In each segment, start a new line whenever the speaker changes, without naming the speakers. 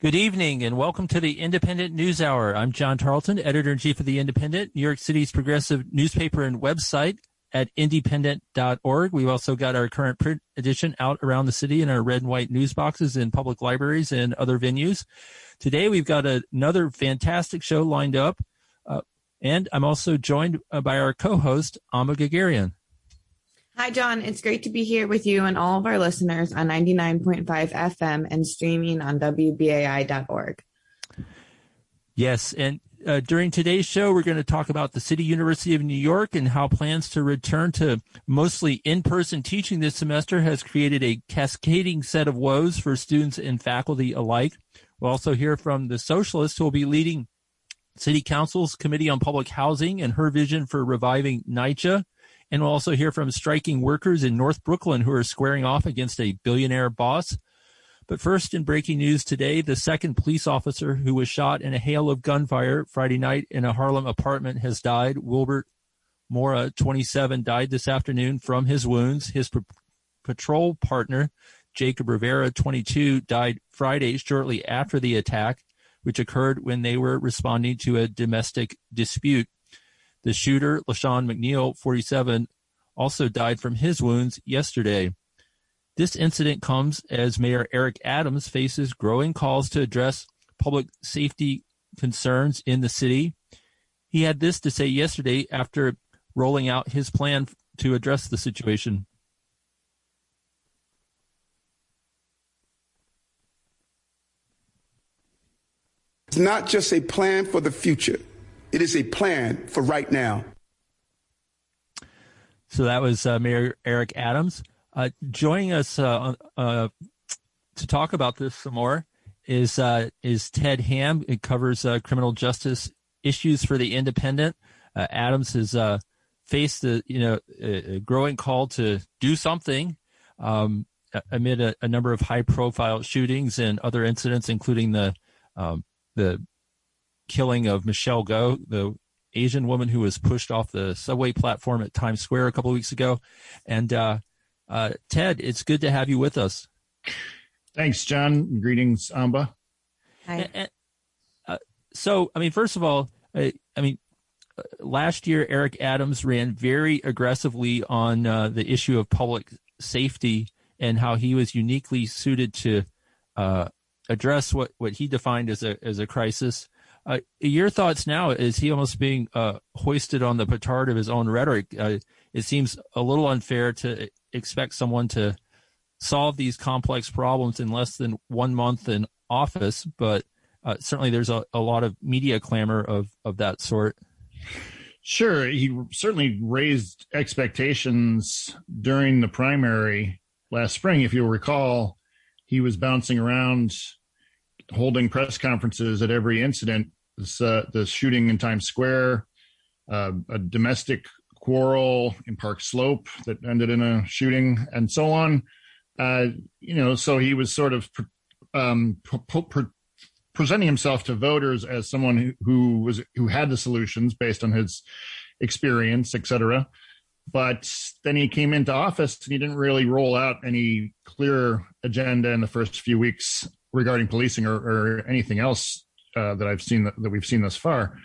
Good evening and welcome to the Indypendent News Hour. I'm John Tarleton, editor in chief of the Indypendent, New York City's progressive newspaper and website at indypendent.org. We've also got our current print edition out around the city in our red and white news boxes in public libraries and other venues. Today we've got a, another fantastic show lined up. Uh, and I'm also joined by our co-host, Amba Guerguerian.
Hi, John. It's great to be here with you and all of our listeners on 99.5 FM and streaming on WBAI.org.
Yes. And uh, during today's show, we're going to talk about the City University of New York and how plans to return to mostly in person teaching this semester has created a cascading set of woes for students and faculty alike. We'll also hear from the socialist who will be leading City Council's Committee on Public Housing and her vision for reviving NYCHA. And we'll also hear from striking workers in North Brooklyn who are squaring off against a billionaire boss. But first, in breaking news today, the second police officer who was shot in a hail of gunfire Friday night in a Harlem apartment has died. Wilbert Mora, 27, died this afternoon from his wounds. His p- patrol partner, Jacob Rivera, 22, died Friday shortly after the attack, which occurred when they were responding to a domestic dispute. The shooter, LaShawn McNeil, 47, also died from his wounds yesterday. This incident comes as Mayor Eric Adams faces growing calls to address public safety concerns in the city. He had this to say yesterday after rolling out his plan to address the situation.
It's not just a plan for the future. It is a plan for right now.
So that was uh, Mayor Eric Adams. Uh, joining us uh, uh to talk about this some more is uh, is Ted Hamm. It covers uh, criminal justice issues for the Indypendent. Adams has faced a you know a, growing call to do something um, amid a, a, number of high profile shootings and other incidents, including the um, the killing of Michelle Go, the Asian woman who was pushed off the subway platform at Times Square a couple of weeks ago. And uh, uh, Ted, it's good to have you with us.
Thanks, John. Greetings, Amba.
Hi. And, and,
uh, so, I mean, first of all, I, I mean, uh, last year Eric Adams ran very aggressively on uh, the issue of public safety and how he was uniquely suited to uh, address what, what he defined as a as a crisis. Uh, your thoughts now is he almost being uh, hoisted on the petard of his own rhetoric? Uh, it seems a little unfair to expect someone to solve these complex problems in less than one month in office, but uh, certainly there's a, a lot of media clamor of, of that sort.
Sure, he certainly raised expectations during the primary last spring. If you'll recall, he was bouncing around holding press conferences at every incident this, uh, the shooting in Times Square, uh, a domestic quarrel in Park Slope that ended in a shooting, and so on. Uh, you know, so he was sort of um, presenting himself to voters as someone who, who, was who had the solutions based on his experience, et cetera. But then he came into office and he didn't really roll out any clear agenda in the first few weeks regarding policing or, or anything else uh, that I've seen that, that we've seen thus far.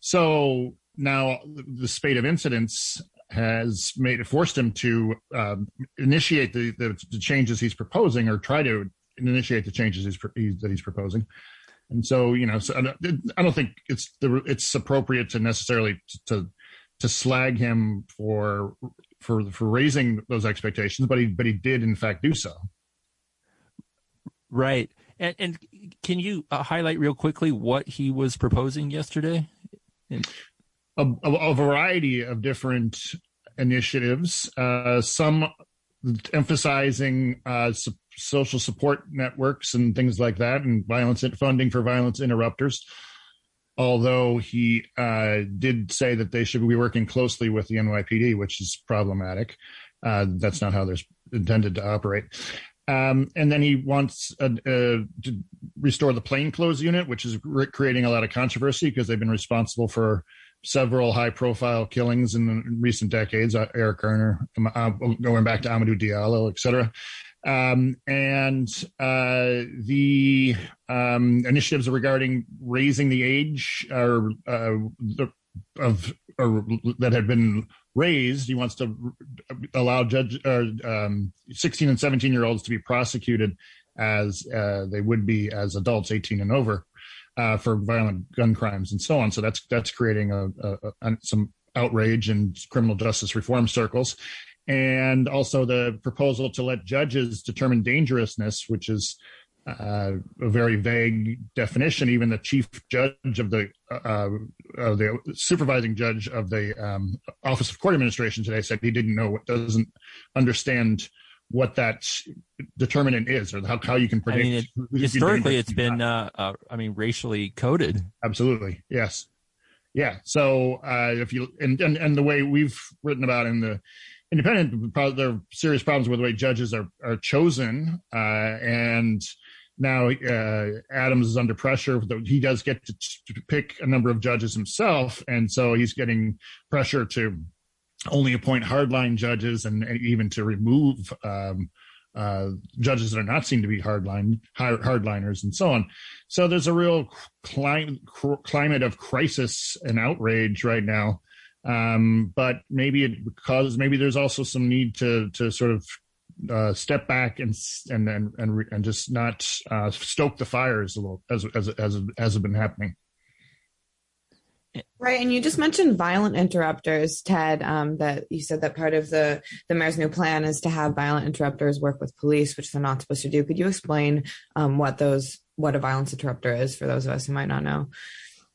So now the spate of incidents has made it forced him to um, initiate the, the, the changes he's proposing or try to initiate the changes he's, that he's proposing. And so, you know, so I, don't, I don't think it's the, it's appropriate to necessarily to to slag him for for for raising those expectations, but he but he did in fact do so.
Right. And, and can you uh, highlight real quickly what he was proposing yesterday?
a, a, a, variety of different initiatives, uh, some emphasizing uh, su- social support networks and things like that, and violence funding for violence interrupters. Although he uh, did say that they should be working closely with the NYPD, which is problematic. Uh, that's not how they're intended to operate. Um, and then he wants uh, uh, to restore the plainclothes unit, which is re- creating a lot of controversy because they've been responsible for several high-profile killings in recent decades. Uh, Eric Garner, um, uh, going back to Amadou Diallo, et cetera. Um, and the um, initiatives regarding raising the age or uh, of or that had been raised. He wants to allow judge uh, um, 16 and 17 year olds to be prosecuted as uh, they would be as adults 18 and over uh, for violent gun crimes and so on. So that's that's creating a, a, a, some outrage in criminal justice reform circles. And also the proposal to let judges determine dangerousness, which is uh, a very vague definition. Even the chief judge of the uh, of the supervising judge of the um, Office of Court Administration today said he didn't know, what doesn't understand what that determinant is, or how, how you can predict.
I mean, it, historically, it's been, uh, uh, I mean, racially coded.
Absolutely, yes, yeah. So uh, if you and, and and the way we've written about in the indypendent, there are serious problems with the way judges are are chosen, uh, and now uh, Adams is under pressure. He does get to, to, pick a number of judges himself, and so he's getting pressure to only appoint hardline judges and, and even to remove um, uh, judges that are not seen to be hardline hardliners and so on. So there's a real climate of crisis and outrage right now. Um, but maybe it causes maybe there's also some need to to sort of uh, step back and and and and, and just not uh, stoke the fires a little as as as as been happening.
Right, and you just mentioned violent interrupters, Ted. Um, that you said that part of the the mayor's new plan is to have violent interrupters work with police, which they're not supposed to do. Could you explain um, what those what a violence interrupter is for those of us who might not know?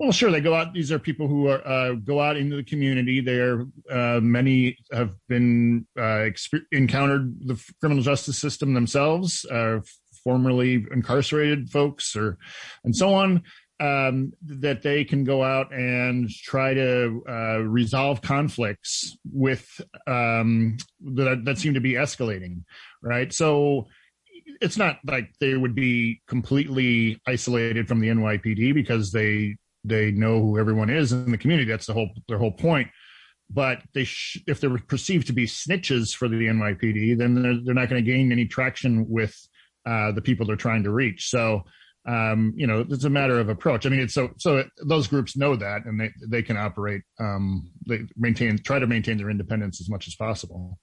Well, sure. They go out. These are people who are uh, go out into the community. There, uh, many have been uh, encountered the criminal justice system themselves, uh, formerly incarcerated folks, or and so on. Um, that they can go out and try to uh, resolve conflicts with um, that that seem to be escalating, right? So it's not like they would be completely isolated from the NYPD because they they know who everyone is in the community. That's the whole their whole point. But they sh- if they're perceived to be snitches for the NYPD, then they're, they're not going to gain any traction with uh, the people they're trying to reach. So um, you know, it's a matter of approach. I mean, it's so so those groups know that, and they they can operate, um, they maintain, try to maintain their independence as much as possible.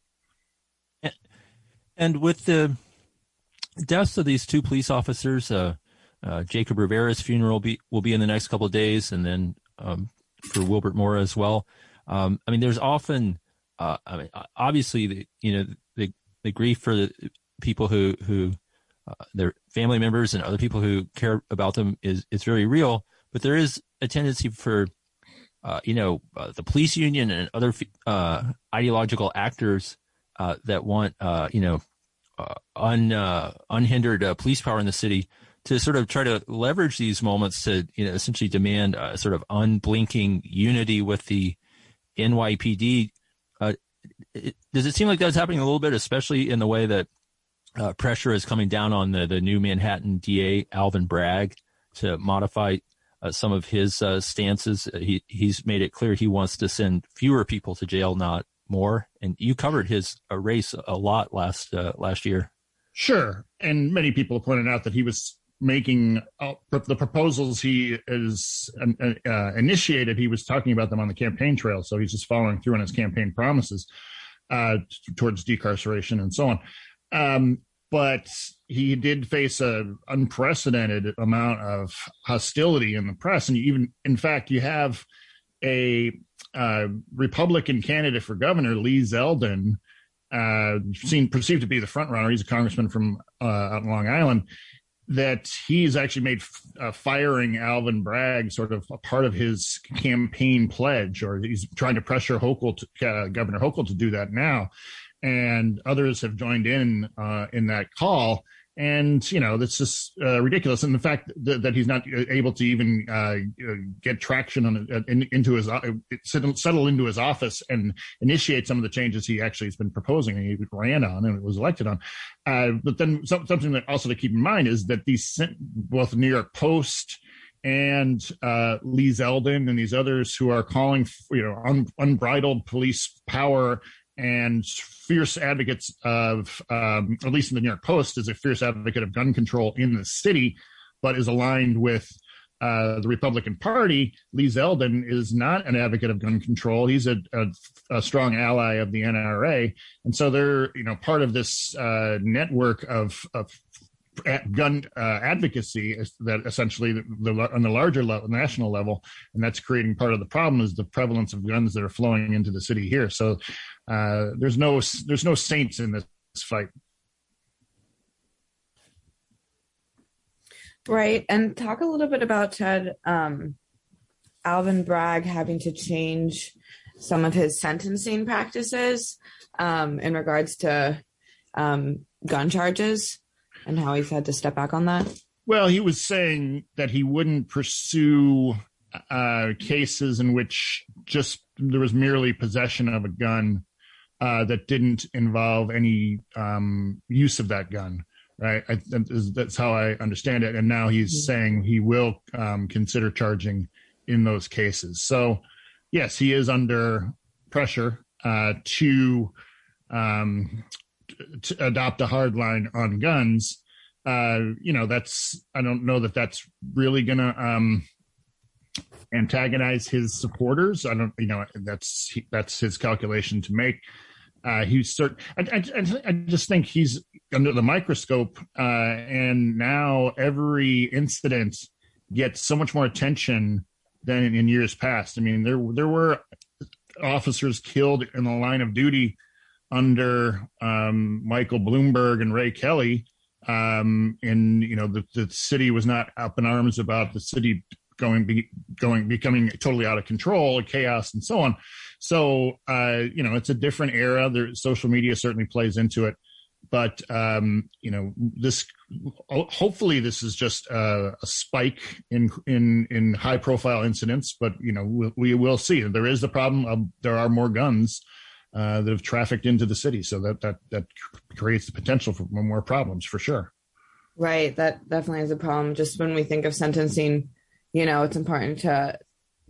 And with the deaths of these two police officers, uh, uh, Jacob Rivera's funeral will be, will be in the next couple of days, and then um, for Wilbert Mora as well. Um, I mean, there's often, uh, I mean, obviously, the, you know, the the grief for the people who who uh, their family members and other people who care about them is is very real. But there is a tendency for, uh, you know, uh, the police union and other ideological actors that want, you know, un unhindered police power in the city to sort of try to leverage these moments to you know essentially demand sort of unblinking unity with the NYPD. Uh, it, does it seem like that's happening a little bit, especially in the way that uh, pressure is coming down on the the new Manhattan DA Alvin Bragg to modify uh, some of his uh, stances? He he's made it clear he wants to send fewer people to jail, not more. And you covered his uh, race a lot last uh, last year.
Sure, and many people pointed out that he was making uh, the proposals he is uh, uh, initiated, he was talking about them on the campaign trail. So he's just following through on his campaign promises uh, towards decarceration and so on. Um, but he did face an unprecedented amount of hostility in the press, and even, in fact, you have a uh, Republican candidate for governor, Lee Zeldin, uh, seen perceived to be the front runner. He's a congressman from Long Island that he's actually made uh, firing Alvin Bragg sort of a part of his campaign pledge, or he's trying to pressure Hochul, to, uh, Governor Hochul, to do that now, and others have joined in uh, in that call and you know that's just uh, ridiculous. And the fact that, that, he's not able to even uh, get traction on uh, in, into his uh, settle into his office and initiate some of the changes he actually has been proposing and he ran on and was elected on. Uh, but then something that also to keep in mind is that these both New York Post and uh, Lee Zeldin and these others who are calling, you know, un- unbridled police power and fierce advocates of, um, at least in the New York Post, is a fierce advocate of gun control in the city, but is aligned with uh, the Republican Party. Lee Zeldin is not an advocate of gun control. He's a, a, a strong ally of the NRA, and so they're you know part of this uh, network of, of gun uh, advocacy is that essentially the, the, on the larger level, national level, and that's creating part of the problem is the prevalence of guns that are flowing into the city here. So uh, there's no there's no saints in this fight.
Right, and talk a little bit about Ted um, Alvin Bragg having to change some of his sentencing practices um, in regards to um, gun charges and how he's had to step back on that?
Well, he was saying that he wouldn't pursue uh, cases in which just there was merely possession of a gun uh, that didn't involve any um, use of that gun. Right, I, that's how I understand it. And now he's mm-hmm. saying he will um, consider charging in those cases. So, yes, he is under pressure uh, to um, to adopt a hard line on guns, uh, you know, that's I don't know that that's really gonna um, antagonize his supporters. I don't, you know, that's that's his calculation to make. Uh, he's certain. I, I, I, just think he's under the microscope, uh, and now every incident gets so much more attention than in, in years past. I mean, there there were officers killed in the line of duty under um, Michael Bloomberg and Ray Kelly. Um, and you know the, the city was not up in arms about the city going be, going becoming totally out of control, chaos, and so on. So uh, you know it's a different era. There, social media certainly plays into it, but um, you know this. Hopefully, this is just a, a, spike in in in high profile incidents. But you know we, we will see. There is the problem of there are more guns uh, that have trafficked into the city. So that that that creates the potential for more problems for sure.
Right. That definitely is a problem. Just when we think of sentencing, you know, it's important to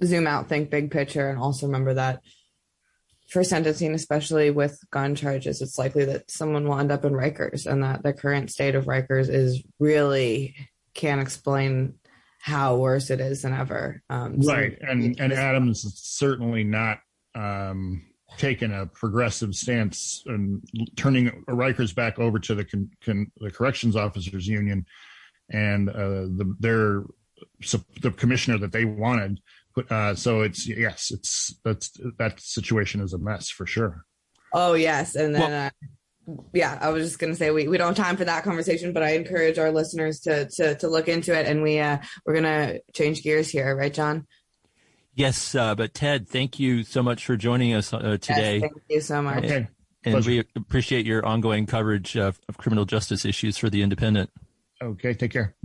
zoom out, think big picture, and also remember that for sentencing, especially with gun charges, it's likely that someone will end up in Rikers, and that the current state of Rikers is really can't explain how worse it is than ever.
Um, right, so and and Adams is certainly not um, taken a progressive stance and turning Rikers back over to the con, con, the corrections officers union and uh, the their so the commissioner that they wanted. Uh, so it's yes, it's that's that situation is a mess for sure.
Oh yes, and then. Well, uh, yeah, I was just gonna say we, we don't have time for that conversation, but I encourage our listeners to to to look into it, and we uh we're gonna change gears here, right, John?
Yes, uh, but Ted, thank you so much for joining us uh, today.
Yes, thank you so much.
Okay. And, and we appreciate your ongoing coverage of, of criminal justice issues for the Indypendent.
Okay, take care.